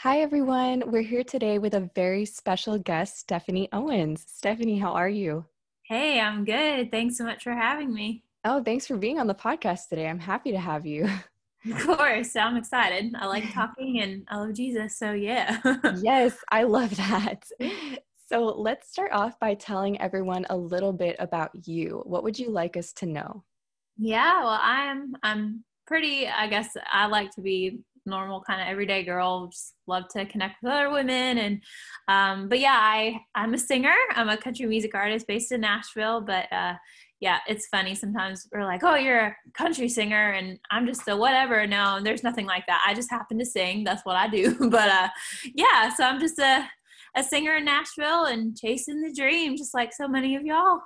Hi, everyone. We're here today with a very special guest, Stephanie Owens. Stephanie, how are you? Hey, I'm good. Thanks so much for having me. Oh, thanks for being on the podcast today. I'm happy to have you. Of course, I'm excited. I like talking and I love Jesus. So, yeah. yes, I love that. So, let's start off by telling everyone a little bit about you. What would you like us to know? Yeah, well, I'm I'm pretty, I guess I like to be normal kind of everyday girl just love to connect with other women and um, but yeah i i'm a singer i'm a country music artist based in nashville but uh, yeah it's funny sometimes we're like oh you're a country singer and i'm just a whatever no there's nothing like that i just happen to sing that's what i do but uh, yeah so i'm just a, a singer in nashville and chasing the dream just like so many of y'all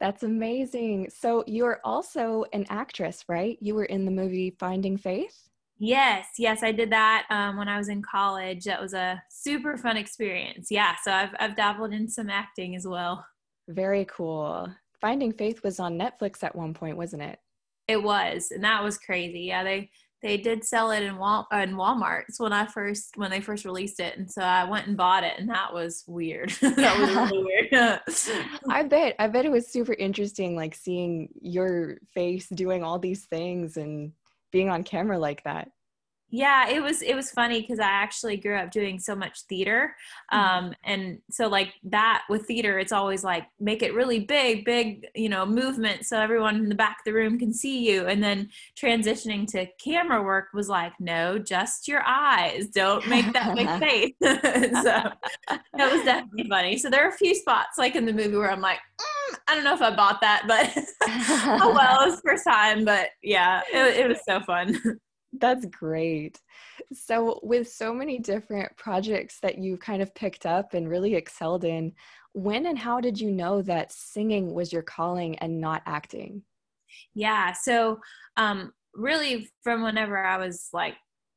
that's amazing. So you're also an actress, right? You were in the movie Finding Faith? Yes, yes, I did that um, when I was in college. That was a super fun experience. Yeah, so I've I've dabbled in some acting as well. Very cool. Finding Faith was on Netflix at one point, wasn't it? It was, and that was crazy. Yeah, they they did sell it in Wal in Walmart's when I first when they first released it, and so I went and bought it, and that was weird. that was really weird. I bet I bet it was super interesting, like seeing your face doing all these things and being on camera like that yeah it was it was funny because i actually grew up doing so much theater mm-hmm. um and so like that with theater it's always like make it really big big you know movement so everyone in the back of the room can see you and then transitioning to camera work was like no just your eyes. Don't make that big face. So that was definitely funny. So there are a few spots like in the movie where i'm like mm, i don't know if i bought that but oh well it was first time but yeah it, it was so fun that's great. So, with so many different projects that you've kind of picked up and really excelled in, when and how did you know that singing was your calling and not acting? Yeah, so um, really from whenever I was like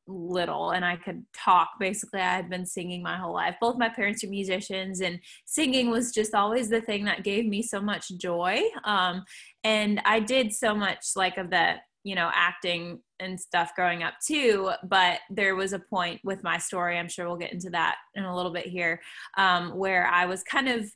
little and I could talk. Basically, I had been singing my whole life. Both my parents are musicians, and singing was just always the thing that gave me so much joy. Um, and I did so much like of that you know, acting and stuff growing up too. But there was a point with my story, I'm sure we'll get into that in a little bit here, um, where I was kind of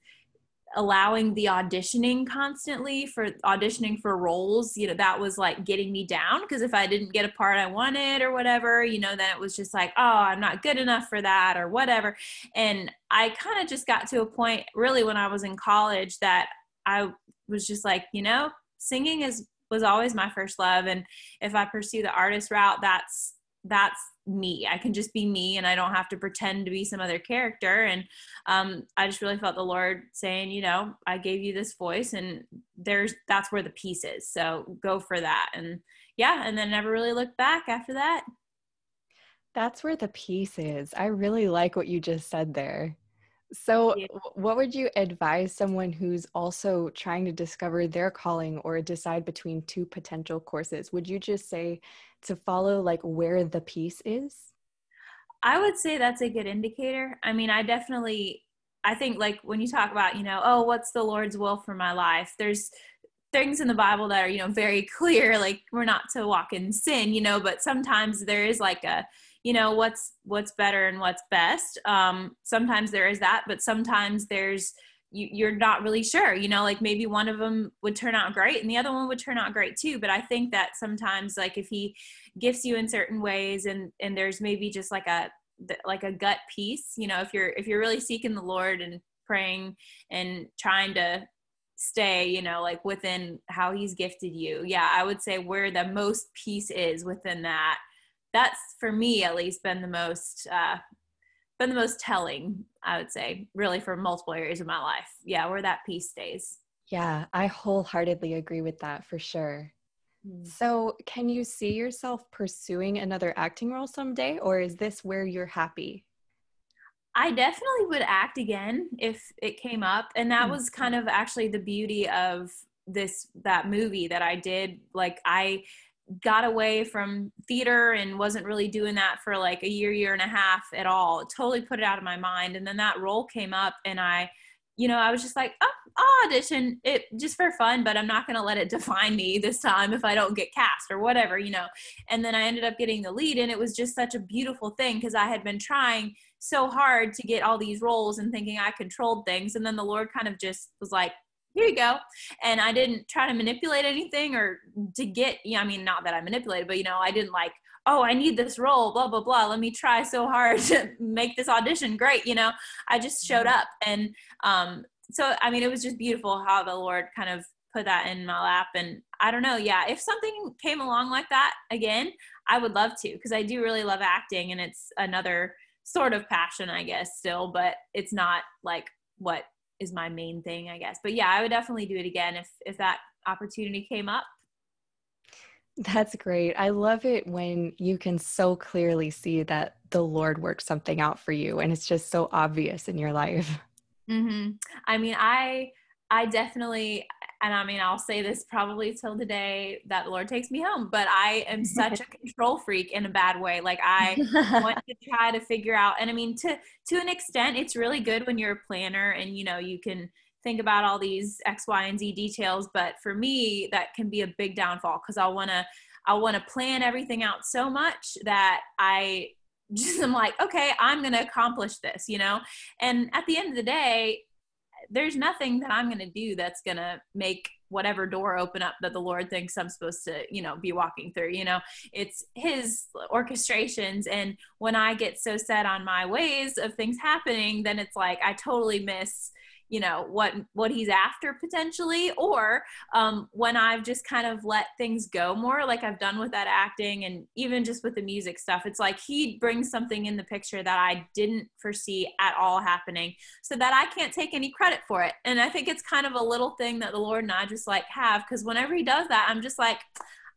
allowing the auditioning constantly for auditioning for roles you know that was like getting me down because if i didn't get a part i wanted or whatever you know then it was just like oh i'm not good enough for that or whatever and i kind of just got to a point really when i was in college that i was just like you know singing is was always my first love and if i pursue the artist route that's that's me. I can just be me and i don't have to pretend to be some other character and um, i just really felt the lord saying you know i gave you this voice and there's that's where the peace is so go for that. And yeah and then never really looked back after that. That's where the peace is. I really like what you just said there so, yeah. what would you advise someone who's also trying to discover their calling or decide between two potential courses? Would you just say to follow like where the peace is? I would say that's a good indicator. I mean, I definitely I think like when you talk about, you know, oh, what's the Lord's will for my life? There's things in the Bible that are, you know, very clear like we're not to walk in sin, you know, but sometimes there is like a you know what's what's better and what's best. Um, sometimes there is that but sometimes there's you, you're not really sure you know like maybe one of them would turn out great and the other one would turn out great too. But i think that sometimes like if he gifts you in certain ways and and there's maybe just like a like a gut piece you know if you're if you're really seeking the lord and praying and trying to stay you know like within how he's gifted you yeah i would say where the most peace is within that that's for me at least been the most uh, been the most telling i would say really for multiple areas of my life yeah where that peace stays yeah i wholeheartedly agree with that for sure mm. so can you see yourself pursuing another acting role someday or is this where you're happy I definitely would act again if it came up. And that mm. was kind of actually the beauty of this that movie that I did. Like I got away from theater and wasn't really doing that for like a year, year and a half at all. Totally put it out of my mind. And then that role came up and I, you know, I was just like, oh, I'll audition it just for fun, but I'm not going to let it define me this time if I don't get cast or whatever, you know. And then I ended up getting the lead, and it was just such a beautiful thing because I had been trying so hard to get all these roles and thinking I controlled things. And then the Lord kind of just was like, here you go. And I didn't try to manipulate anything or to get, yeah, I mean, not that I manipulated, but you know, I didn't like, oh, I need this role, blah, blah, blah. Let me try so hard to make this audition great. You know, I just showed mm-hmm. up. And um, so, I mean, it was just beautiful how the Lord kind of put that in my lap. And I don't know, yeah, if something came along like that again, I would love to because I do really love acting and it's another sort of passion, I guess, still, but it's not like what is my main thing, I guess. But yeah, I would definitely do it again if if that opportunity came up. That's great. I love it when you can so clearly see that the Lord worked something out for you and it's just so obvious in your life. Mm-hmm. I mean, I I definitely and I mean, I'll say this probably till the day that the Lord takes me home, but I am such a control freak in a bad way. Like I want to try to figure out, and I mean, to, to an extent, it's really good when you're a planner and, you know, you can think about all these X, Y, and Z details. But for me, that can be a big downfall because I'll want to, I want to plan everything out so much that I just am like, okay, I'm going to accomplish this, you know? And at the end of the day, there's nothing that I'm going to do that's going to make whatever door open up that the Lord thinks I'm supposed to, you know, be walking through. You know, it's His orchestrations. And when I get so set on my ways of things happening, then it's like I totally miss you know what what he's after potentially or um, when i've just kind of let things go more like i've done with that acting and even just with the music stuff it's like he brings something in the picture that i didn't foresee at all happening so that i can't take any credit for it and i think it's kind of a little thing that the lord and i just like have because whenever he does that i'm just like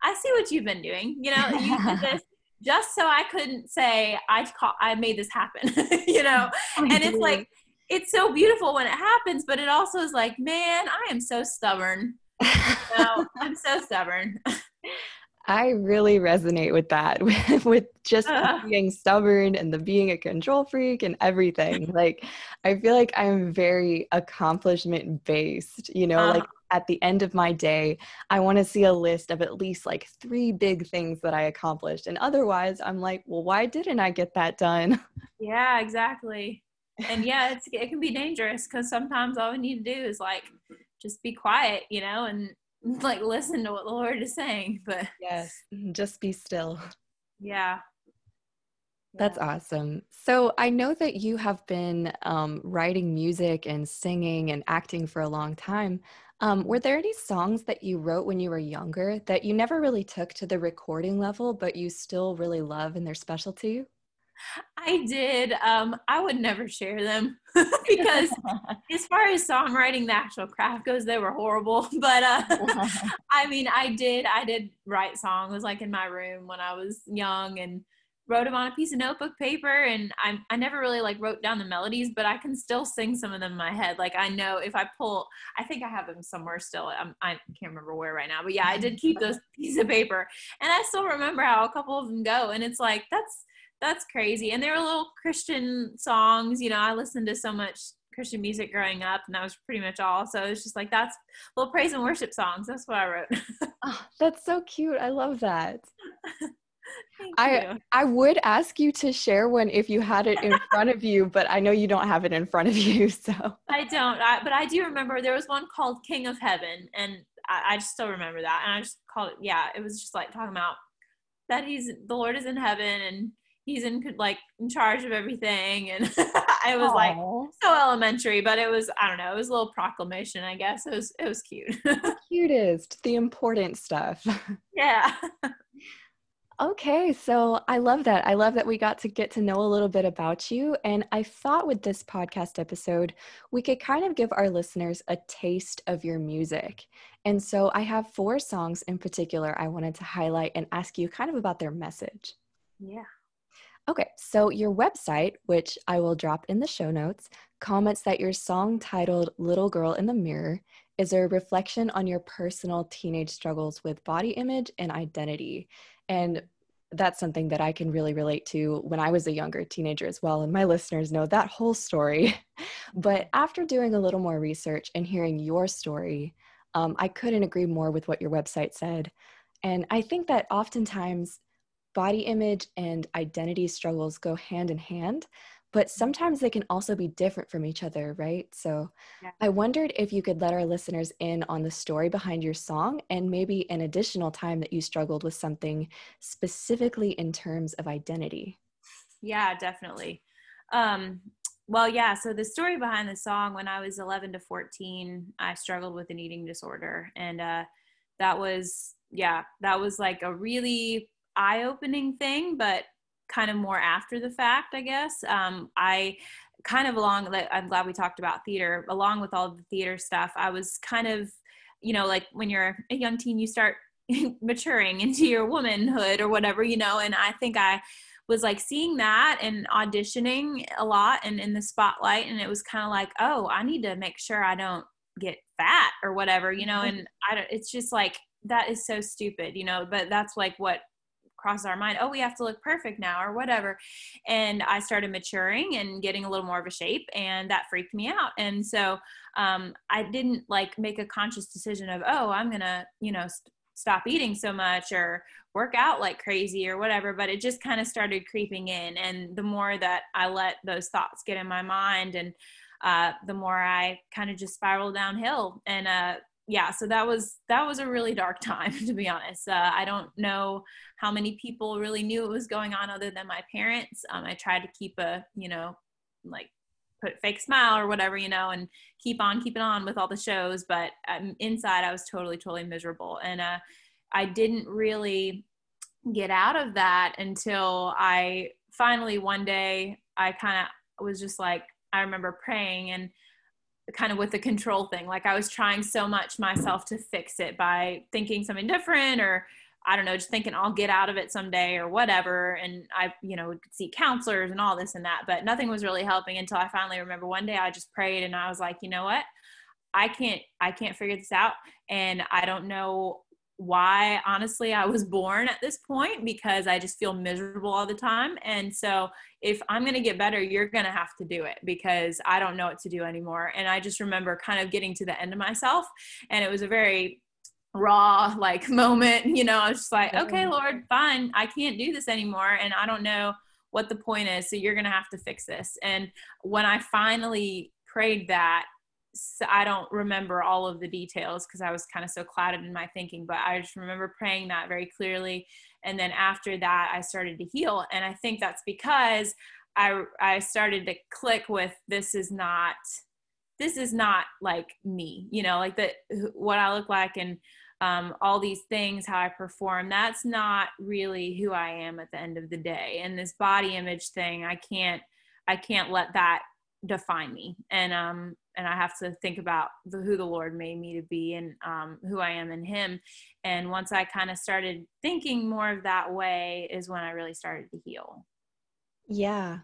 i see what you've been doing you know you did this just so I couldn't say I I made this happen, you know. and it's like it's so beautiful when it happens, but it also is like, man, I am so stubborn. I'm so stubborn. I really resonate with that, with just uh, being stubborn and the being a control freak and everything. like, I feel like I'm very accomplishment based, you know, uh, like at the end of my day, I want to see a list of at least like three big things that I accomplished. And otherwise, I'm like, well, why didn't I get that done? Yeah, exactly and yeah, it's, it can be dangerous because sometimes all we need to do is like just be quiet, you know, and like listen to what the Lord is saying. But yes, just be still. Yeah. That's awesome. So I know that you have been um, writing music and singing and acting for a long time. Um, were there any songs that you wrote when you were younger that you never really took to the recording level, but you still really love and they're special to you? I did. Um, I would never share them because, as far as songwriting, the actual craft goes, they were horrible. But uh, I mean, I did. I did write songs like in my room when I was young and wrote them on a piece of notebook paper. And I, I never really like wrote down the melodies, but I can still sing some of them in my head. Like I know if I pull, I think I have them somewhere still. I'm, I can't remember where right now, but yeah, I did keep those pieces of paper, and I still remember how a couple of them go. And it's like that's that's crazy. And they were little Christian songs. You know, I listened to so much Christian music growing up, and that was pretty much all. So it's just like that's little praise and worship songs. That's what I wrote. oh, that's so cute. I love that. I I would ask you to share one if you had it in front of you, but I know you don't have it in front of you. So I don't. I, but I do remember there was one called "King of Heaven," and I, I just still remember that. And I just called it. Yeah, it was just like talking about that he's the Lord is in heaven and he's in like in charge of everything and i was Aww. like so elementary but it was i don't know it was a little proclamation i guess. It was it was cute. Cutest the important stuff. Yeah. Okay so i love that. I love that we got to get to know a little bit about you and i thought with this podcast episode we could kind of give our listeners a taste of your music. And so i have four songs in particular i wanted to highlight and ask you kind of about their message. Yeah Okay, so your website, which I will drop in the show notes, comments that your song titled Little Girl in the Mirror is a reflection on your personal teenage struggles with body image and identity. And that's something that I can really relate to when I was a younger teenager as well. And my listeners know that whole story. But after doing a little more research and hearing your story, um, I couldn't agree more with what your website said. And I think that oftentimes body image and identity struggles go hand in hand, but sometimes they can also be different from each other, right? So yeah. I wondered if you could let our listeners in on the story behind your song and maybe an additional time that you struggled with something specifically in terms of identity. Yeah, definitely. Um, well, yeah, so the story behind the song when I was 11 to 14, I struggled with an eating disorder. And uh, that was, yeah, that was like a really eye opening thing, but kind of more after the fact, I guess. Um, I kind of along, I'm glad we talked about theater, along with all the theater stuff, I was kind of, you know, like when you're a young teen, you start maturing into your womanhood or whatever, you know, and I think I was like seeing that and auditioning a lot and in the spotlight. And it was kind of like, oh, I need to make sure I don't get fat or whatever, you know, mm-hmm. and I don't, it's just like, that is so stupid, you know, but that's like what crosses our mind oh we have to look perfect now or whatever. And i started maturing and getting a little more of a shape and that freaked me out. And so um, i didn't like make a conscious decision of oh i'm gonna you know st- stop eating so much or work out like crazy or whatever but it just kind of started creeping in. And the more that i let those thoughts get in my mind and uh, the more i kind of just spiraled downhill. And uh, yeah so that was that was a really dark time to be honest. Uh, i don't know how many people really knew it was going on other than my parents. Um, i tried to keep a you know like put fake smile or whatever you know and keep on keeping on with all the shows but um, inside i was totally totally miserable. And uh, i didn't really get out of that until i finally one day i kind of was just like i remember praying and kind of with the control thing. Like I was trying so much myself to fix it by thinking something different or I don't know, just thinking I'll get out of it someday or whatever. And I, you know, would see counselors and all this and that, but nothing was really helping until I finally remember one day I just prayed and I was like, you know what? I can't, I can't figure this out. And I don't know why honestly I was born at this point because I just feel miserable all the time. And so if I'm going to get better, you're going to have to do it because I don't know what to do anymore. And I just remember kind of getting to the end of myself and it was a very raw like moment, you know, I was just like, okay, Lord, fine. I can't do this anymore and I don't know what the point is. So you're going to have to fix this. And when I finally prayed that so I don't remember all of the details because I was kind of so clouded in my thinking, but I just remember praying that very clearly. And then after that, I started to heal. And I think that's because I, I started to click with this is not, this is not like me, you know, like the, what I look like and um, all these things, how I perform, that's not really who I am at the end of the day. And this body image thing, I can't, I can't let that define me. And, um, and I have to think about the, who the Lord made me to be and um, who I am in Him. And once I kind of started thinking more of that way, is when I really started to heal. Yeah.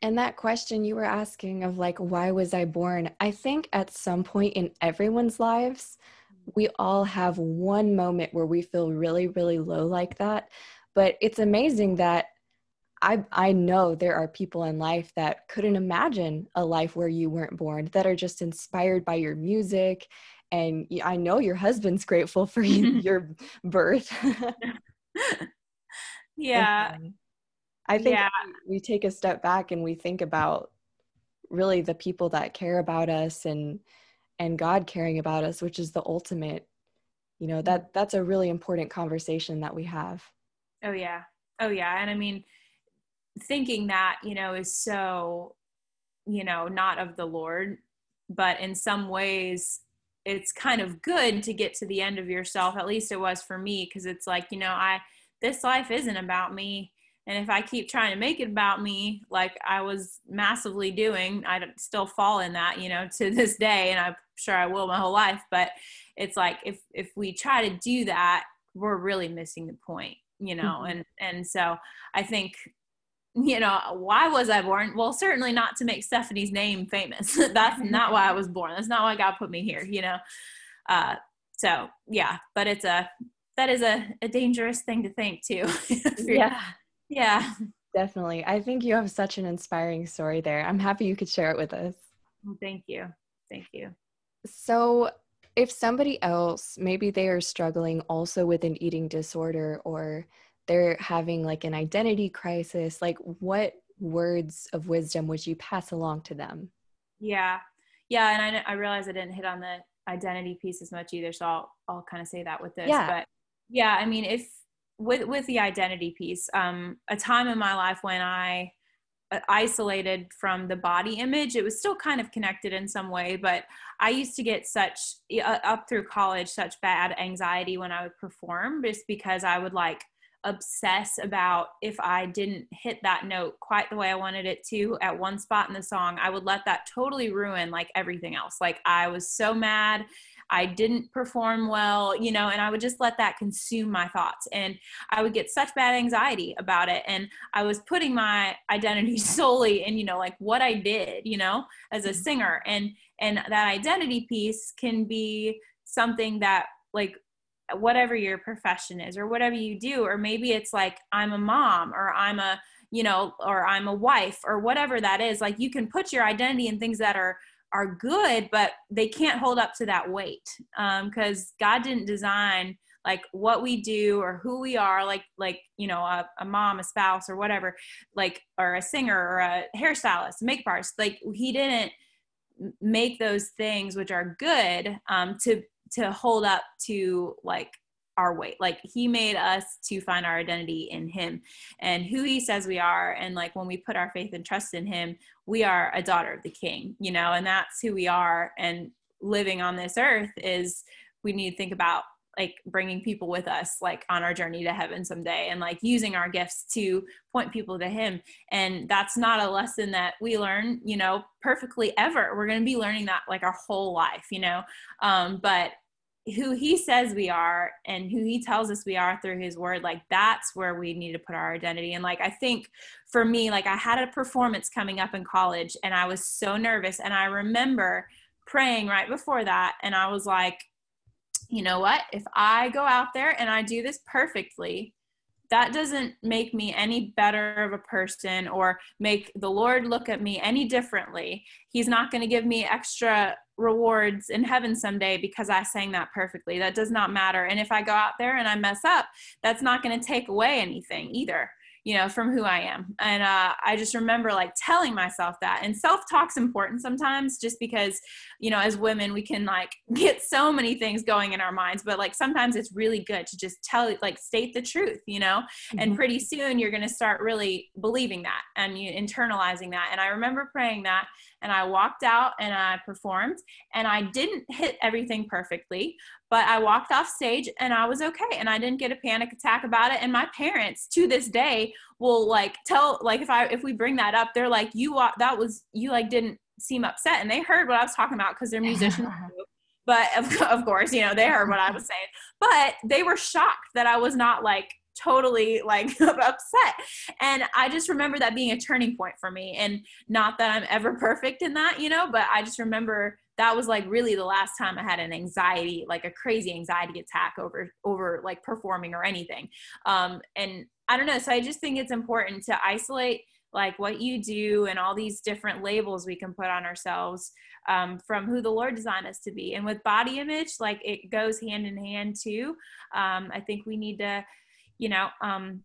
And that question you were asking of like, why was I born? I think at some point in everyone's lives, we all have one moment where we feel really, really low like that. But it's amazing that I I know there are people in life that couldn't imagine a life where you weren't born that are just inspired by your music and I know your husband's grateful for your birth. yeah. I think yeah. we take a step back and we think about really the people that care about us and and God caring about us, which is the ultimate, you know, mm. that that's a really important conversation that we have. Oh yeah. Oh yeah. And I mean, thinking that you know is so you know not of the lord but in some ways it's kind of good to get to the end of yourself. At least it was for me because it's like you know i this life isn't about me. And if i keep trying to make it about me like i was massively doing i still fall in that you know to this day and i'm sure i will my whole life. But it's like if if we try to do that we're really missing the point you know? Mm-hmm. and and so i think you know, why was I born? Well, certainly not to make Stephanie's name famous. That's not why I was born. That's not why God put me here, you know. Uh, so yeah, but it's a that is a, a dangerous thing to think too. yeah. Yeah. Definitely. I think you have such an inspiring story there. I'm happy you could share it with us. thank you. Thank you. So, if somebody else, maybe they are struggling also with an eating disorder or they're having like an identity crisis, like what words of wisdom would you pass along to them? Yeah. Yeah. And I, I realize I didn't hit on the identity piece as much either. So I'll, I'll kind of say that with this. Yeah. But yeah, I mean, if with, with the identity piece, um, a time in my life when I uh, isolated from the body image, it was still kind of connected in some way, but I used to get such, uh, up through college, such bad anxiety when I would perform just because I would like, obsess about if I didn't hit that note quite the way I wanted it to at one spot in the song, I would let that totally ruin like everything else. Like I was so mad. I didn't perform well, you know, and I would just let that consume my thoughts. And I would get such bad anxiety about it. And I was putting my identity solely in, you know, like what I did, you know, as a mm-hmm. singer. And and that identity piece can be something that like whatever your profession is or whatever you do or maybe it's like i'm a mom or i'm a you know or i'm a wife or whatever that is like you can put your identity in things that are are good but they can't hold up to that weight because um, god didn't design like what we do or who we are like like you know a, a, mom a spouse or whatever like or a singer or a hairstylist makeup artist like he didn't make those things which are good um, to to hold up to like our weight. Like he made us to find our identity in him and who he says we are. And like when we put our faith and trust in him we are a daughter of the king you know and that's who we are. And living on this earth is we need to think about like bringing people with us like on our journey to heaven someday and like using our gifts to point people to him. And that's not a lesson that we learn you know perfectly ever. We're going to be learning that like our whole life you know? Um, but who he says we are and who he tells us we are through his word like that's where we need to put our identity. And like i think for me like i had a performance coming up in college and i was so nervous. And i remember praying right before that and i was like you know what if i go out there and i do this perfectly that doesn't make me any better of a person or make the Lord look at me any differently. He's not going to give me extra rewards in heaven someday because I sang that perfectly. That does not matter. And if I go out there and I mess up, that's not going to take away anything either you know, from who I am. And uh, I just remember like telling myself that. And self talk's important sometimes just because, you know, as women, we can like get so many things going in our minds, but like sometimes it's really good to just tell, like, state the truth, you know, mm-hmm. and pretty soon you're going to start really believing that and you internalizing that. And I remember praying that and I walked out and I performed and I didn't hit everything perfectly, but I walked off stage and I was okay and I didn't get a panic attack about it and my parents to this day will like tell like if I if we bring that up they're like you that was you like didn't seem upset and they heard what I was talking about because they're musicians but of, of course you know they heard what I was saying but they were shocked that I was not like totally like upset. And I just remember that being a turning point for me. And not that I'm ever perfect in that, you know, but I just remember that was like really the last time I had an anxiety, like a crazy anxiety attack over over like performing or anything. Um, and I don't know. So I just think it's important to isolate like what you do and all these different labels we can put on ourselves um, from who the Lord designed us to be. And with body image, like it goes hand in hand too. Um, I think we need to you know um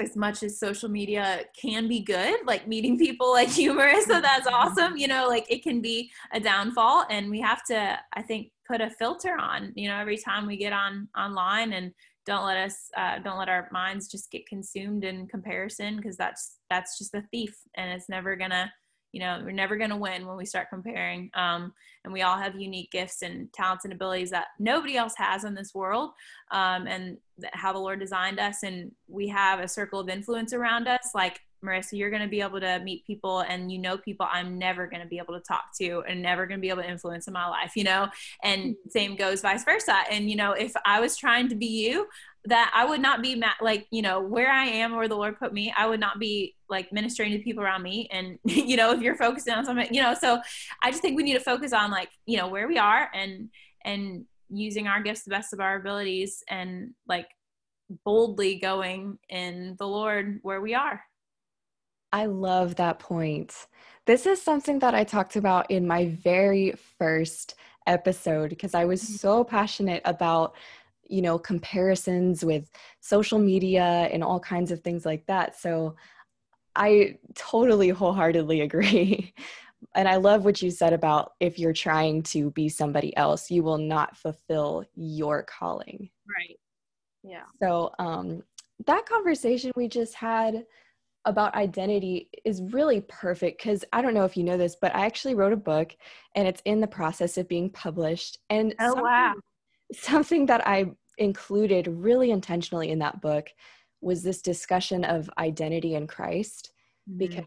as much as social media can be good like meeting people like humorous so that's mm-hmm. awesome you know like it can be a downfall and we have to i think put a filter on you know every time we get on online and don't let us uh, don't let our minds just get consumed in comparison because that's that's just a thief and it's never gonna you know we're never going to win when we start comparing um, and we all have unique gifts and talents and abilities that nobody else has in this world um, and how the lord designed us and we have a circle of influence around us like marissa you're going to be able to meet people and you know people i'm never going to be able to talk to and never going to be able to influence in my life you know and mm-hmm. same goes vice versa and you know if i was trying to be you that I would not be ma- like, you know, where I am, where the Lord put me, I would not be like ministering to people around me. And, you know, if you're focusing on something, you know, so I just think we need to focus on like, you know, where we are and, and using our gifts the best of our abilities and like boldly going in the Lord where we are. I love that point. This is something that I talked about in my very first episode because I was mm-hmm. so passionate about you know comparisons with social media and all kinds of things like that. So i totally wholeheartedly agree. And i love what you said about if you're trying to be somebody else you will not fulfill your calling. Right. Yeah. So um that conversation we just had about identity is really perfect because I don't know if you know this, but I actually wrote a book and it's in the process of being published. And oh, wow something that I included really intentionally in that book was this discussion of identity in Christ mm-hmm. because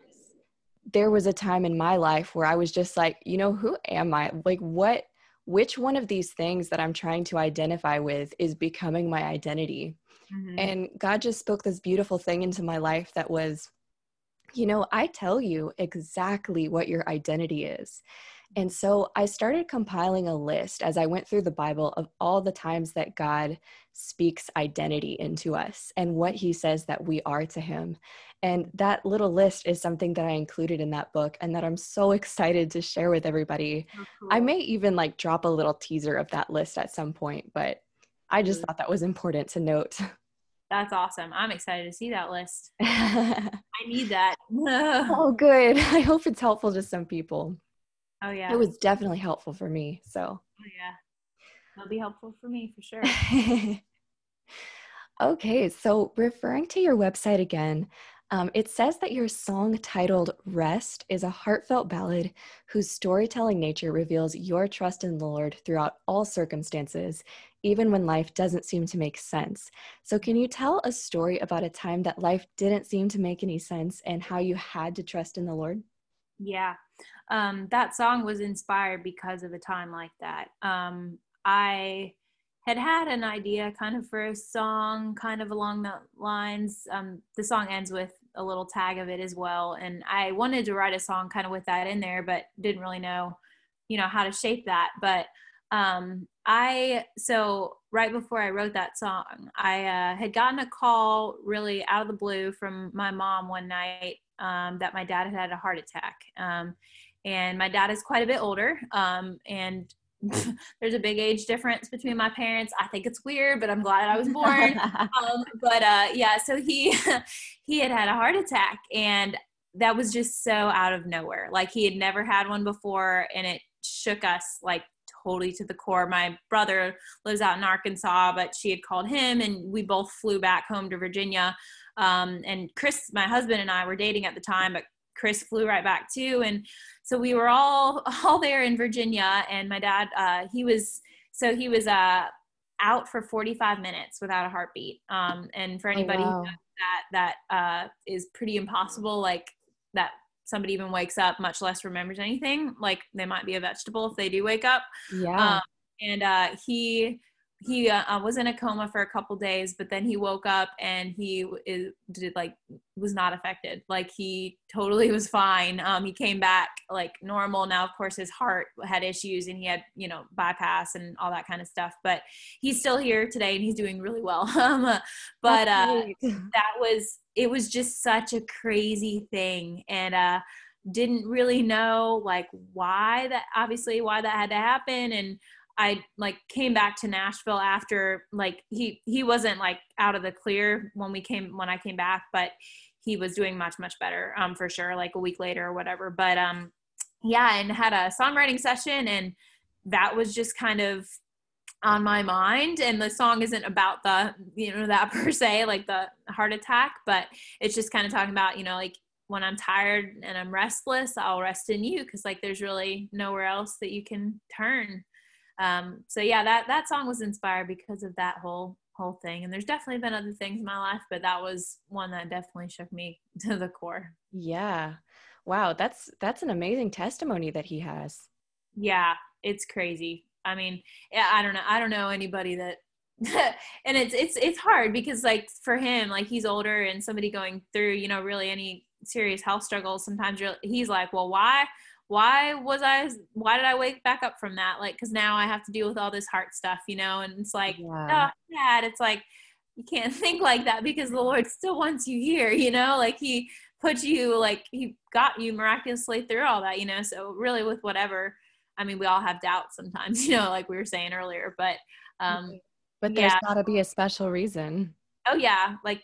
there was a time in my life where I was just like, you know, who am I? Like, what, which one of these things that I'm trying to identify with is becoming my identity? Mm-hmm. And God just spoke this beautiful thing into my life that was, you know, I tell you exactly what your identity is. And so I started compiling a list as I went through the Bible of all the times that God speaks identity into us and what he says that we are to him. And that little list is something that I included in that book and that I'm so excited to share with everybody. Oh, cool. I may even like drop a little teaser of that list at some point, but I just thought that was important to note. That's awesome. I'm excited to see that list. I need that. oh, good. I hope it's helpful to some people. Oh yeah. It was definitely helpful for me. So. Oh yeah. It'll be helpful for me for sure. okay, so referring to your website again, um, it says that your song titled Rest is a heartfelt ballad whose storytelling nature reveals your trust in the Lord throughout all circumstances, even when life doesn't seem to make sense. So, can you tell a story about a time that life didn't seem to make any sense and how you had to trust in the Lord? Yeah um, that song was inspired because of a time like that. Um, I had had an idea kind of for a song kind of along the lines. Um, the song ends with a little tag of it as well. And I wanted to write a song kind of with that in there, but didn't really know, you know, how to shape that. But um, I, so right before I wrote that song, I uh, had gotten a call really out of the blue from my mom one night um, that my dad had had a heart attack. Um, and my dad is quite a bit older um, and there's a big age difference between my parents. I think it's weird but i'm glad i was born. Um, but uh, yeah so he he had had a heart attack and that was just so out of nowhere. Like he had never had one before and it shook us like totally to the core. My brother lives out in arkansas but she had called him and we both flew back home to virginia. Um, and chris my husband and i were dating at the time but Chris flew right back too. And so we were all all there in Virginia. And my dad, uh, he was so he was uh, out for 45 minutes without a heartbeat. Um, and for oh, anybody oh, wow. that that uh, is pretty impossible, like that somebody even wakes up, much less remembers anything. Like they might be a vegetable if they do wake up. Yeah. Um, and uh, he he uh, was in a coma for a couple days but then he woke up and he is, did like was not affected. Like he totally was fine. Um he came back like normal. Now of course his heart had issues and he had you know bypass and all that kind of stuff but he's still here today and he's doing really well. Um but uh that was it was just such a crazy thing and uh didn't really know like why that obviously why that had to happen and I like came back to Nashville after like he he wasn't like out of the clear when we came when I came back, but he was doing much much better um for sure like a week later or whatever. But um yeah, and had a songwriting session and that was just kind of on my mind and the song isn't about the you know that per se like the heart attack but it's just kind of talking about you know like when i'm tired and i'm restless i'll rest in you because like there's really nowhere else that you can turn um, so yeah, that that song was inspired because of that whole whole thing. And there's definitely been other things in my life, but that was one that definitely shook me to the core. Yeah. Wow, that's that's an amazing testimony that he has. Yeah, it's crazy. I mean, yeah, I don't know. I don't know anybody that and it's it's it's hard because like for him, like he's older and somebody going through, you know, really any serious health struggles, sometimes he's like, well, why why was I, why did I wake back up from that? Like, cause now I have to deal with all this heart stuff, you know? And it's like, yeah. oh, Dad, it's like, you can't think like that because the Lord still wants you here, you know, like he put you like he got you miraculously through all that, you know. So really with whatever, I mean, we all have doubts sometimes, you know, like we were saying earlier, but um but there's yeah. got to be a special reason. Oh yeah, like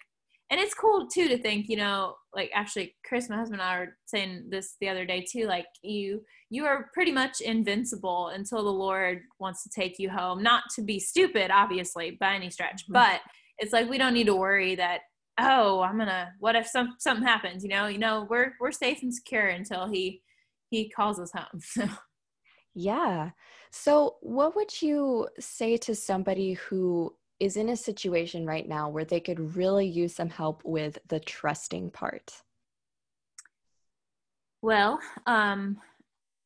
and it's cool too to think, you know, like actually Chris, my husband and I were saying this the other day too, like you you are pretty much invincible until the Lord wants to take you home. Not to be stupid, obviously, by any stretch, mm-hmm. but it's like we don't need to worry that oh i'm gonna what if some something happens you know you know we're we're safe and secure until he he calls us home so yeah so what would you say to somebody who is in a situation right now where they could really use some help with the trusting part. Well um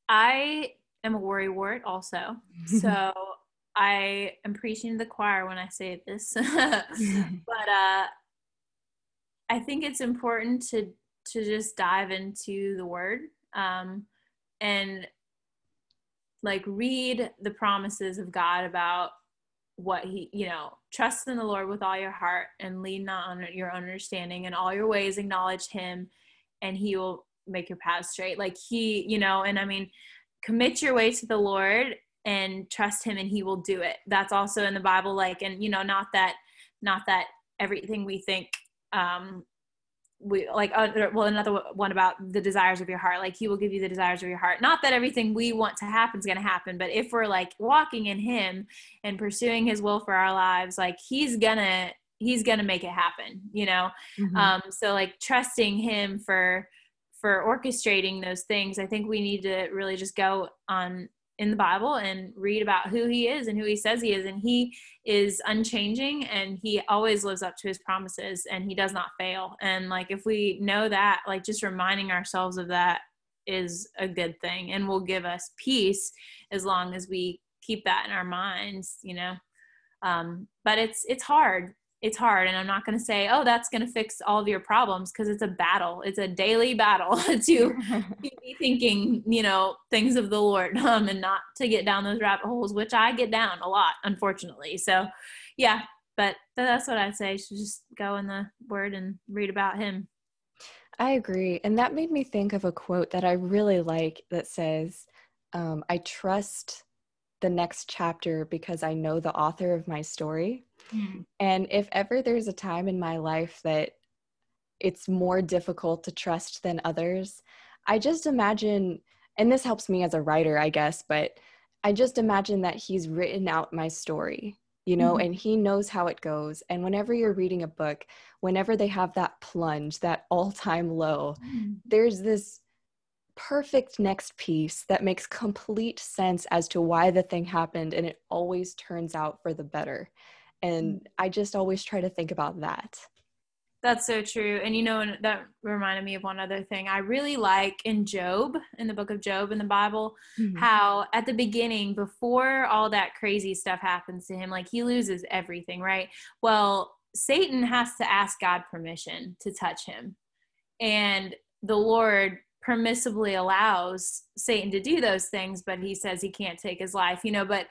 i am a worry wart also so I am preaching to the choir when I say this, but uh, I think it's important to to just dive into the Word um, and like read the promises of God about what He, you know, trust in the Lord with all your heart and lean not on your own understanding and all your ways acknowledge Him, and He will make your path straight. Like He, you know, and I mean, commit your way to the Lord and trust him and he will do it that's also in the bible like and you know not that not that everything we think um we like uh, well another one about the desires of your heart like he will give you the desires of your heart not that everything we want to happen is going to happen but if we're like walking in him and pursuing his will for our lives like he's gonna he's gonna make it happen you know mm-hmm. um so like trusting him for for orchestrating those things i think we need to really just go on in the Bible and read about who he is and who he says he is. And he is unchanging and he always lives up to his promises and he does not fail. And like, if we know that, like, just reminding ourselves of that is a good thing and will give us peace as long as we keep that in our minds, you know. Um, but it's it's hard it's hard and i'm not going to say oh that's going to fix all of your problems because it's a battle. It's a daily battle to be thinking you know things of the lord um, and not to get down those rabbit holes which i get down a lot unfortunately. So yeah but that's what i'd say should just go in the word and read about him. I agree and that made me think of a quote that i really like that says um, i trust the next chapter because i know the author of my story Mm. And if ever there's a time in my life that it's more difficult to trust than others, I just imagine, and this helps me as a writer, I guess, but I just imagine that he's written out my story, you know, mm-hmm. and he knows how it goes. And whenever you're reading a book, whenever they have that plunge, that all time low, mm-hmm. there's this perfect next piece that makes complete sense as to why the thing happened and it always turns out for the better. And mm. i just always try to think about that. That's so true. And you know that reminded me of one other thing. I really like in job in the book of job in the bible mm-hmm. how at the beginning before all that crazy stuff happens to him like he loses everything right? Well satan has to ask god permission to touch him. And the lord permissibly allows satan to do those things but he says he can't take his life you know but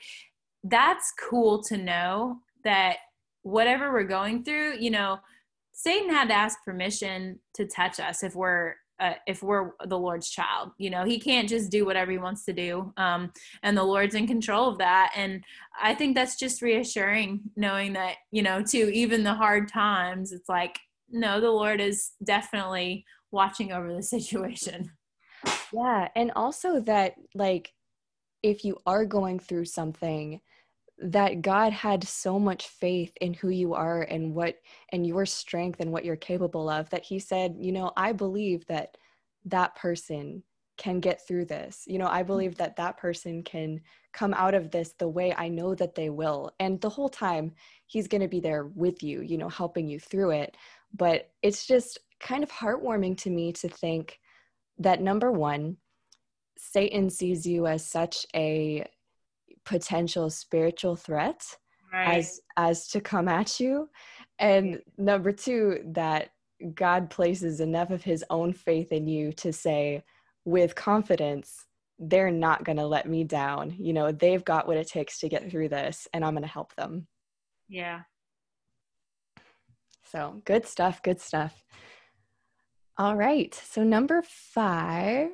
that's cool to know that whatever we're going through, you know, Satan had to ask permission to touch us if we're uh, if we're the Lord's child. You know, he can't just do whatever he wants to do. Um, and the Lord's in control of that. And I think that's just reassuring knowing that, you know, to even the hard times, it's like, no, the Lord is definitely watching over the situation. Yeah. And also that, like, if you are going through something, that God had so much faith in who you are and what and your strength and what you're capable of that he said, you know, I believe that that person can get through this. You know, I believe that that person can come out of this the way I know that they will. And the whole time he's going to be there with you, you know, helping you through it. But it's just kind of heartwarming to me to think that number 1 Satan sees you as such a potential spiritual threat right. as as to come at you and number two that god places enough of his own faith in you to say with confidence they're not going to let me down you know they've got what it takes to get through this and i'm going to help them yeah So good stuff, good stuff. All right. So, number five,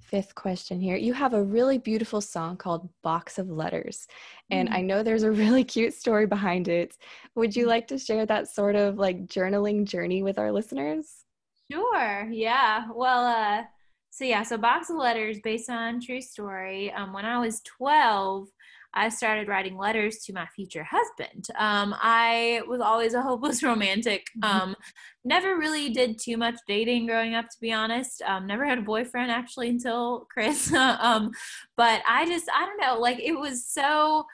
fifth question here. You have a really beautiful song called Box of Letters. And I mm. know there's a really cute story behind it. Would you mm. like to share that sort of like journaling journey with our listeners? Sure. Yeah. Well, uh, so yeah, so Box of Letters based on true story. Um, when I was 12, I started writing letters to my future husband. Um, I was always a hopeless romantic. Mm-hmm. Um, never really did too much dating growing up, to be honest. Um, never had a boyfriend actually until Chris. um, but I just, I don't know, like it was so.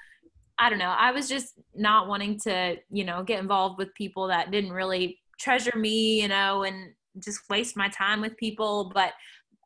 I don't know. I was just not wanting to, you know, get involved with people that didn't really treasure me, you know, and just waste my time with people. But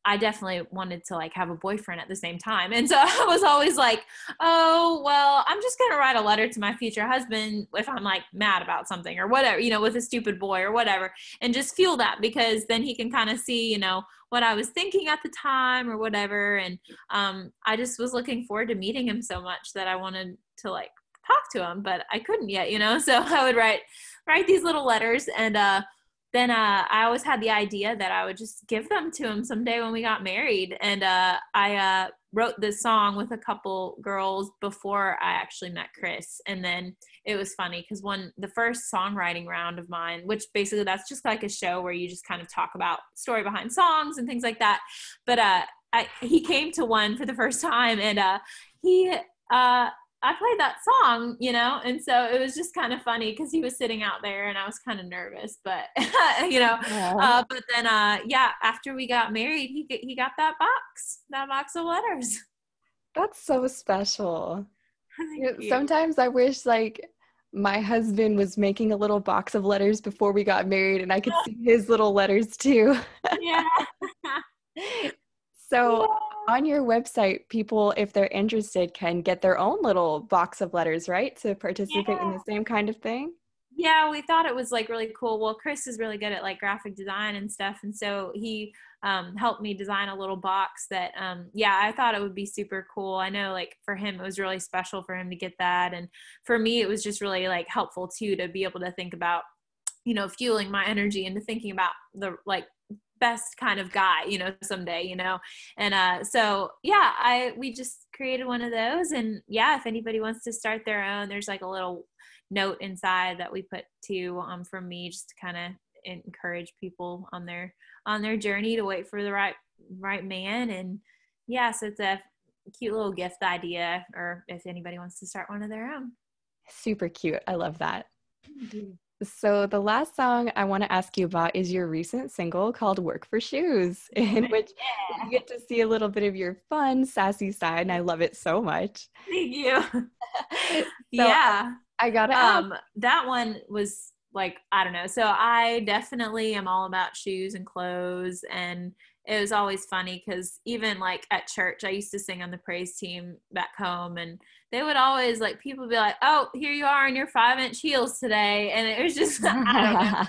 I definitely wanted to like have a boyfriend at the same time. And so I was always like, oh, well, I'm just going to write a letter to my future husband if I'm like mad about something or whatever, you know, with a stupid boy or whatever, and just feel that because then he can kind of see, you know, what I was thinking at the time or whatever. And um, I just was looking forward to meeting him so much that I wanted to like talk to him, but I couldn't yet, you know, so I would write, write these little letters and, uh, then uh, I always had the idea that I would just give them to him someday when we got married. And uh, I uh, wrote this song with a couple girls before I actually met Chris. And then it was funny because one, the first songwriting round of mine, which basically that's just like a show where you just kind of talk about story behind songs and things like that. But uh, I, he came to one for the first time and uh, he uh, I played that song, you know, and so it was just kind of funny because he was sitting out there and I was kind of nervous, but you know, uh, but then uh, yeah, after we got married, he he got that box, that box of letters. That's so special. Sometimes I wish like my husband was making a little box of letters before we got married, and I could see his little letters too. yeah. so. On your website, people, if they're interested, can get their own little box of letters, right? To participate yeah. in the same kind of thing. Yeah, we thought it was like really cool. Well, Chris is really good at like graphic design and stuff. And so he um, helped me design a little box that, um, yeah, I thought it would be super cool. I know like for him, it was really special for him to get that. And for me, it was just really like helpful too to be able to think about you know fueling my energy into thinking about the like best kind of guy you know someday you know? And uh so yeah i we just created one of those and yeah if anybody wants to start their own there's like a little note inside that we put to um from me just to kind of encourage people on their on their journey to wait for the right right man. And yeah so it's a cute little gift idea or if anybody wants to start one of their own. Super cute. I love that. Mm-hmm. So, the last song I want to ask you about is your recent single called Work for Shoes, in which yeah. you get to see a little bit of your fun, sassy side, and I love it so much. Thank you. so yeah. I got it. Um, that one was like, I don't know. So, I definitely am all about shoes and clothes and it was always funny because even like at church, I used to sing on the praise team back home, and they would always like people be like, "Oh, here you are in your five inch heels today," and it was just I.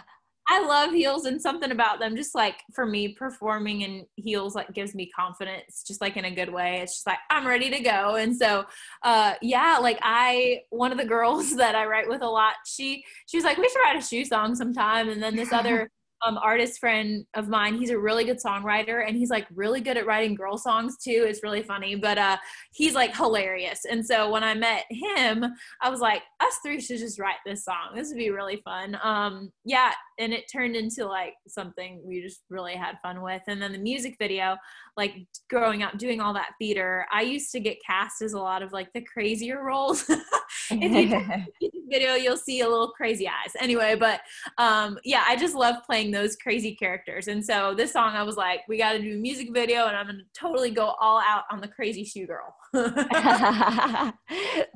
I love heels and something about them, just like for me, performing in heels like gives me confidence, just like in a good way. It's just like I'm ready to go. And so, uh, yeah, like I, one of the girls that I write with a lot, she, she was like, we should write a shoe song sometime. And then this other um, artist friend of mine. He's a really good songwriter and he's like really good at writing girl songs too. It's really funny, but uh, he's like hilarious. And so when I met him, I was like, us three should just write this song. This would be really fun. Um, yeah, and it turned into like something we just really had fun with. And then the music video, like growing up doing all that theater, I used to get cast as a lot of like the crazier roles. if you video, you'll see a little crazy eyes. Anyway, but um, yeah, I just love playing those crazy characters. And so this song, I was like, we got to do a music video, and I'm gonna totally go all out on the crazy shoe girl.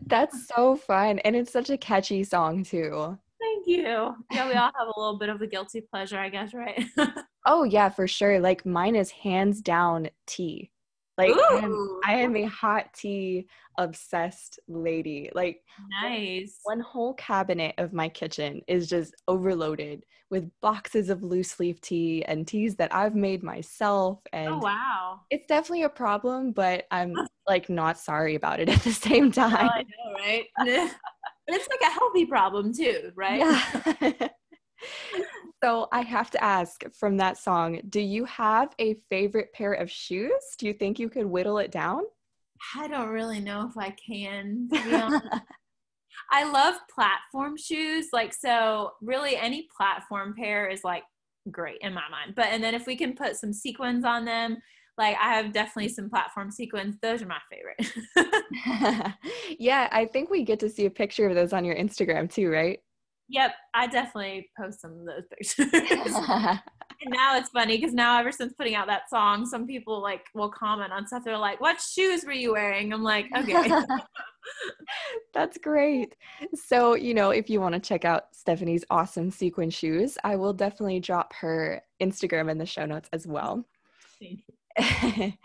That's so fun, and it's such a catchy song too. Thank you. Yeah, we all have a little bit of a guilty pleasure, I guess, right? oh yeah, for sure. Like mine is hands down tea. Like I am, I am, a hot tea obsessed lady. Like nice. One whole cabinet of my kitchen is just overloaded with boxes of loose leaf tea and teas that I've made myself. Oh, and oh wow. It's definitely a problem, but I'm like not sorry about it at the same time. Oh, I know, right? it's like a healthy problem too, right? Yeah. so I have to ask from that song, do you have a favorite pair of shoes? Do you think you could whittle it down? I don't really know if I can. I love platform shoes. Like, so really any platform pair is like great in my mind. But, and then if we can put some sequins on them, like I have definitely some platform sequins. Those are my favorite. yeah, I think we get to see a picture of those on your Instagram too, right? Yep, I definitely post some of those pictures. and now it's funny because now ever since putting out that song, some people like will comment on stuff. They're like, "What shoes were you wearing?" I'm like, "Okay." That's great. So, you know, if you want to check out Stephanie's awesome sequin shoes, I will definitely drop her Instagram in the show notes as well.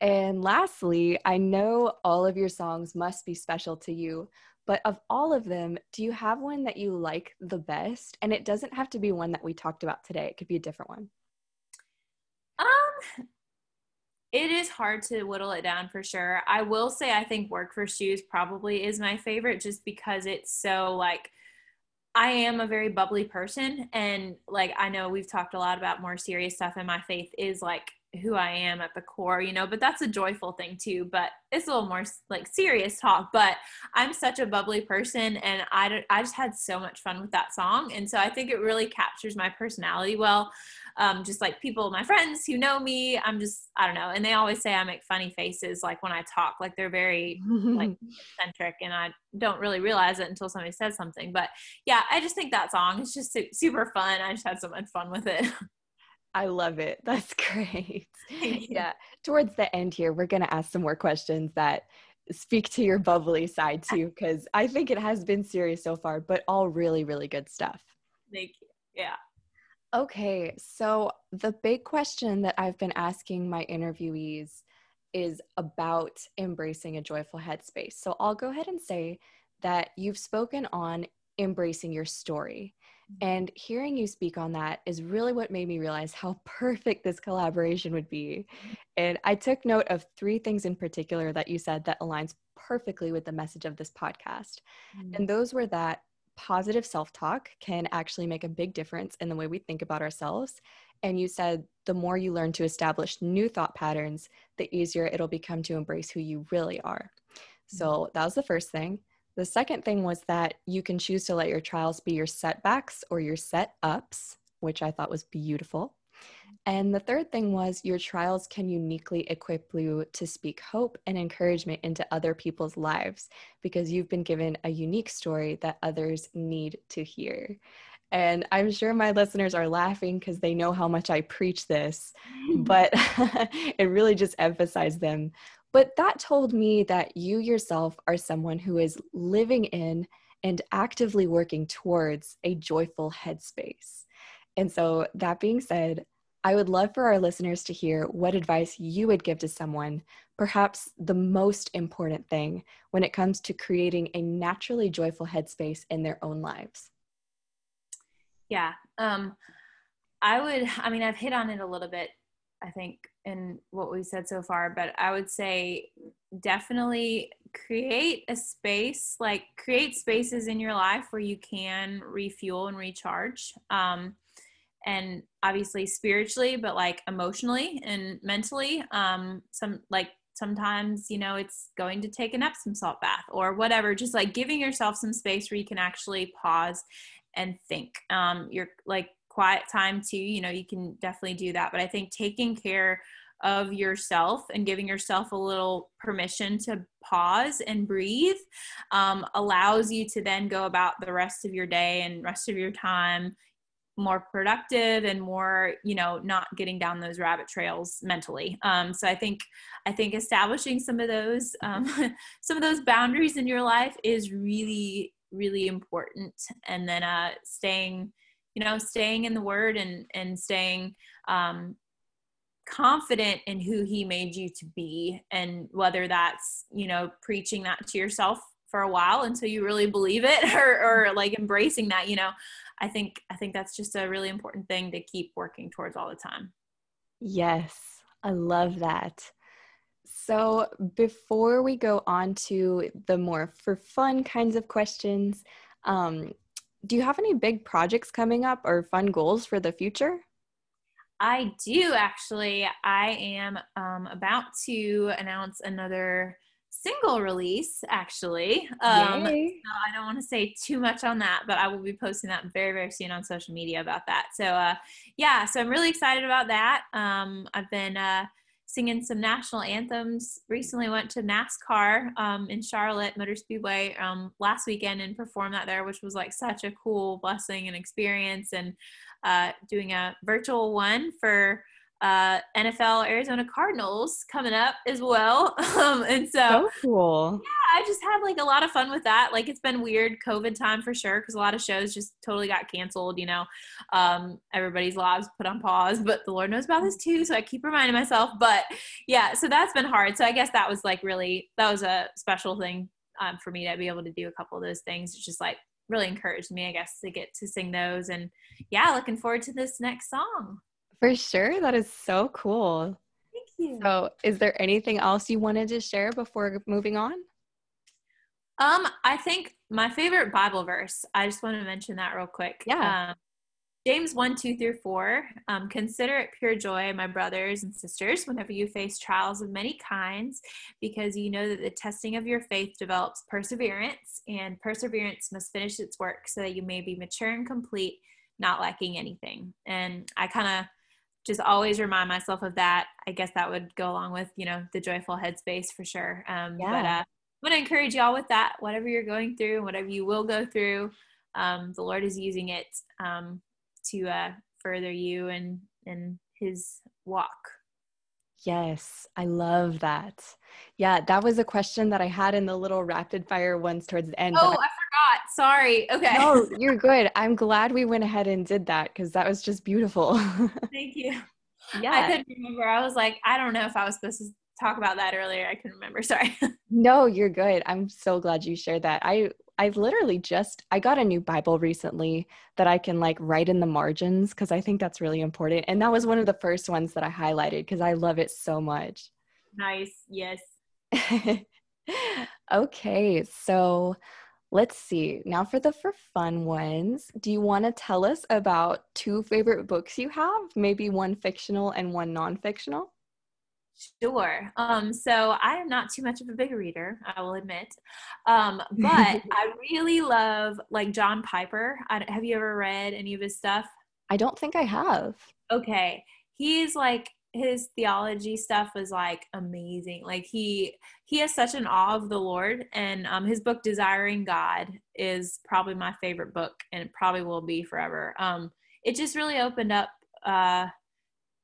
and lastly, I know all of your songs must be special to you, but of all of them, do you have one that you like the best? And it doesn't have to be one that we talked about today, it could be a different one. Um, it is hard to whittle it down for sure. I will say I think Work for Shoes probably is my favorite just because it's so like I am a very bubbly person and like I know we've talked a lot about more serious stuff and my faith is like who I am at the core, you know, but that's a joyful thing too. But it's a little more like serious talk. But I'm such a bubbly person and I, I just had so much fun with that song. And so I think it really captures my personality well. Um, just like people, my friends who know me, I'm just, I don't know. And they always say I make funny faces like when I talk, like they're very like eccentric and I don't really realize it until somebody says something. But yeah, I just think that song is just super fun. I just had so much fun with it. I love it. That's great. yeah. Towards the end here, we're going to ask some more questions that speak to your bubbly side too, because I think it has been serious so far, but all really, really good stuff. Thank you. Yeah. Okay. So, the big question that I've been asking my interviewees is about embracing a joyful headspace. So, I'll go ahead and say that you've spoken on embracing your story. And hearing you speak on that is really what made me realize how perfect this collaboration would be. And I took note of three things in particular that you said that aligns perfectly with the message of this podcast. Mm-hmm. And those were that positive self talk can actually make a big difference in the way we think about ourselves. And you said the more you learn to establish new thought patterns, the easier it'll become to embrace who you really are. So mm-hmm. that was the first thing. The second thing was that you can choose to let your trials be your setbacks or your set ups, which I thought was beautiful. And the third thing was your trials can uniquely equip you to speak hope and encouragement into other people's lives because you've been given a unique story that others need to hear. And I'm sure my listeners are laughing because they know how much I preach this, but it really just emphasized them but that told me that you yourself are someone who is living in and actively working towards a joyful headspace. And so, that being said, I would love for our listeners to hear what advice you would give to someone, perhaps the most important thing when it comes to creating a naturally joyful headspace in their own lives. Yeah. Um, I would, I mean, I've hit on it a little bit, I think, in what we said so far, but I would say definitely create a space, like create spaces in your life where you can refuel and recharge. Um, and obviously spiritually, but like emotionally and mentally. Um, some like sometimes, you know, it's going to take an Epsom salt bath or whatever, just like giving yourself some space where you can actually pause and think. Um, you're like quiet time too you know you can definitely do that. But i think taking care of yourself and giving yourself a little permission to pause and breathe um, allows you to then go about the rest of your day and rest of your time more productive and more you know not getting down those rabbit trails mentally. Um, so i think i think establishing some of those um, some of those boundaries in your life is really really important. And then uh, staying you know staying in the word and and staying um, confident in who he made you to be and whether that's you know preaching that to yourself for a while until you really believe it or, or like embracing that you know. I think i think that's just a really important thing to keep working towards all the time. Yes. I love that. So before we go on to the more for fun kinds of questions um, do you have any big projects coming up or fun goals for the future? I do actually. I am um, about to announce another single release actually um so i don't want to say too much on that but i will be posting that very very soon on social media about that so uh yeah so i'm really excited about that um i've been uh singing some national anthems. Recently went to nascar um, in charlotte motor speedway um, last weekend and performed that there which was like such a cool blessing and experience and uh, doing a virtual one for uh, NFL Arizona Cardinals coming up as well. Um, and so, so cool. Yeah, I just had like a lot of fun with that. Like it's been weird COVID time for sure because a lot of shows just totally got canceled. You know, um, everybody's lives put on pause, but the Lord knows about this too. So I keep reminding myself. But yeah, so that's been hard. So I guess that was like really that was a special thing um, for me to be able to do a couple of those things. It's just like really encouraged me, I guess, to get to sing those. And yeah, looking forward to this next song. For sure. That is so cool. Thank you. So, is there anything else you wanted to share before moving on? Um, I think my favorite Bible verse, I just want to mention that real quick. Yeah. Um, James 1 2 through 4. Um, Consider it pure joy, my brothers and sisters, whenever you face trials of many kinds, because you know that the testing of your faith develops perseverance, and perseverance must finish its work so that you may be mature and complete, not lacking anything. And I kind of just always remind myself of that. I guess that would go along with, you know, the joyful headspace for sure. Um, yeah. But uh, I want to encourage y'all with that. Whatever you're going through, whatever you will go through, um, the Lord is using it um, to uh, further you and and His walk. Yes, I love that. Yeah, that was a question that I had in the little rapid fire ones towards the end. Oh, I, I forgot. Sorry. Okay. No, you're good. I'm glad we went ahead and did that because that was just beautiful. Thank you. Yeah. I couldn't remember. I was like, I don't know if I was supposed to talk about that earlier. I couldn't remember. Sorry. no, you're good. I'm so glad you shared that. I I literally just I got a new Bible recently that I can like write in the margins because I think that's really important. And that was one of the first ones that I highlighted because I love it so much. Nice. Yes. okay, so let's see. Now for the for fun ones, do you want to tell us about two favorite books you have? Maybe one fictional and one non-fictional? Sure. Um, so I am not too much of a big reader, I will admit. Um, but I really love like John Piper. I, have you ever read any of his stuff? I don't think I have. Okay. He's like his theology stuff was like amazing. Like he he has such an awe of the Lord and um his book Desiring God is probably my favorite book and it probably will be forever. Um it just really opened up uh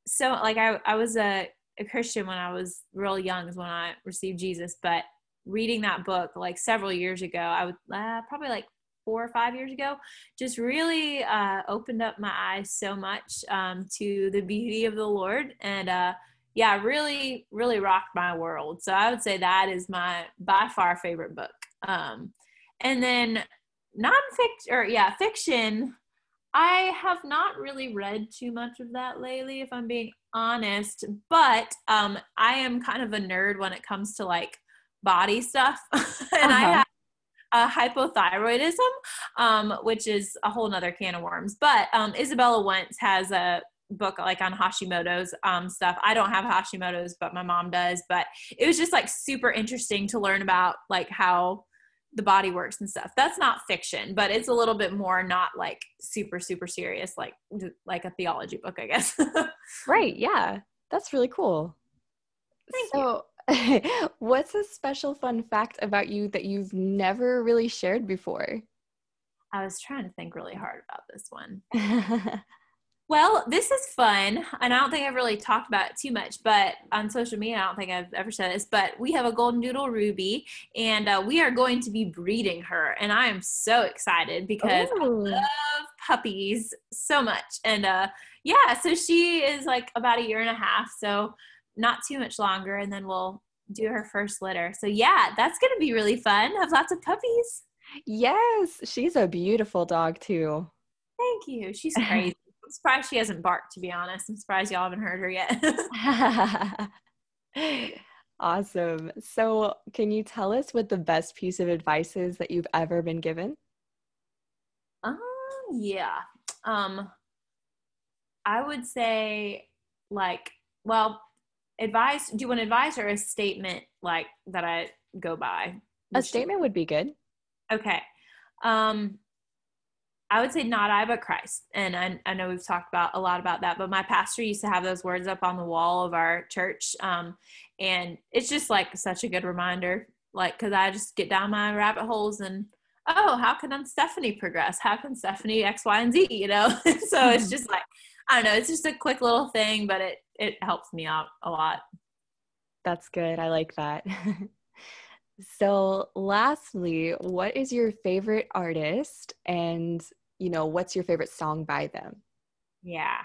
so like I I was a a Christian when I was real young is when I received Jesus, but reading that book like several years ago, I would uh, probably like four or five years ago, just really uh, opened up my eyes so much um, to the beauty of the Lord. And uh, yeah, really, really rocked my world. So I would say that is my by far favorite book. Um, and then nonfiction, or yeah, fiction. I have not really read too much of that lately, if I'm being honest. But um, I am kind of a nerd when it comes to like body stuff, and uh-huh. I have uh, hypothyroidism, um, which is a whole nother can of worms. But um, Izabella Wentz has a book like on Hashimoto's um, stuff. I don't have Hashimoto's, but my mom does. But it was just like super interesting to learn about like how the body works and stuff. That's not fiction, but it's a little bit more not like super super serious like like a theology book, I guess. right, yeah. That's really cool. Thank so, you. what's a special fun fact about you that you've never really shared before? I was trying to think really hard about this one. Well, this is fun, and I don't think I've really talked about it too much, but on social media, I don't think I've ever said this. But we have a golden doodle ruby, and uh, we are going to be breeding her, and I am so excited because Ooh. I love puppies so much. And uh, yeah, so she is like about a year and a half, so not too much longer, and then we'll do her first litter. So yeah, that's gonna be really fun. Have lots of puppies. Yes, she's a beautiful dog too. Thank you. She's crazy surprised she hasn't barked, to be honest. I'm surprised y'all haven't heard her yet. awesome. So, can you tell us what the best piece of advice is that you've ever been given? Um, yeah. Um, I would say like, well, advice. Do you want advice or a statement like that I go by? A statement would be good. Okay. Um, I would say not I, but Christ. And I, I, know we've talked about a lot about that, but my pastor used to have those words up on the wall of our church. Um, and it's just like such a good reminder, like, cause I just get down my rabbit holes and, oh, how can Stephanie progress? How can Stephanie X, Y, and Z, you know? so it's just like, I don't know, it's just a quick little thing, but it, it helps me out a lot. That's good. I like that. so lastly, what is your favorite artist and you know, what's your favorite song by them? Yeah.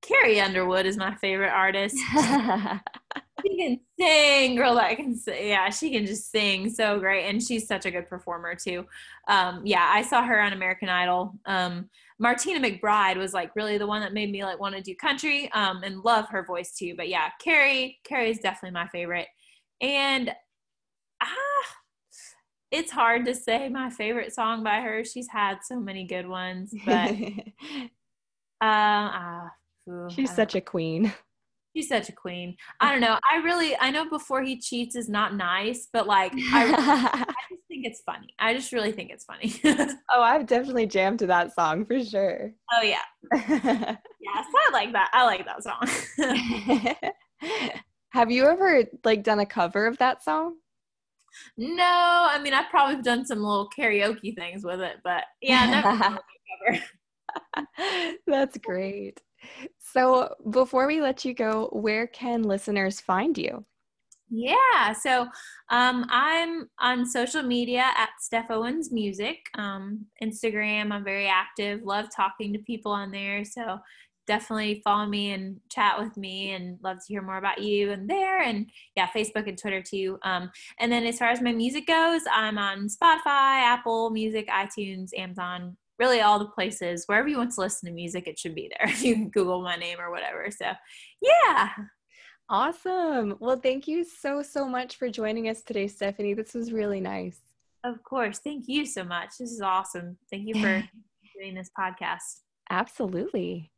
Carrie Underwood is my favorite artist. she can sing, girl that can sing. Yeah, she can just sing so great. And she's such a good performer too. Um, yeah, I saw her on American Idol. Um, Martina McBride was like really the one that made me like want to do country um, and love her voice too. But yeah, Carrie, Carrie is definitely my favorite. And ah, it's hard to say my favorite song by her. She's had so many good ones, but uh, uh she's such know. a queen. She's such a queen. I don't know. I really, I know before he cheats is not nice, but like, I, I just think it's funny. I just really think it's funny. oh, I've definitely jammed to that song for sure. Oh yeah, yes, I like that. I like that song. Have you ever like done a cover of that song? No, I mean I've probably done some little karaoke things with it, but yeah, never That's great. So before we let you go, where can listeners find you? Yeah, so um, I'm on social media at Steph Owens Music. Um, Instagram, I'm very active. Love talking to people on there. So definitely follow me and chat with me and love to hear more about you and there and yeah facebook and twitter too um, and then as far as my music goes i'm on spotify apple music itunes amazon really all the places wherever you want to listen to music it should be there. You can google my name or whatever so yeah. Awesome. Well thank you so so much for joining us today stephanie. This was really nice. Of course. Thank you so much. This is awesome. Thank you for doing this podcast. Absolutely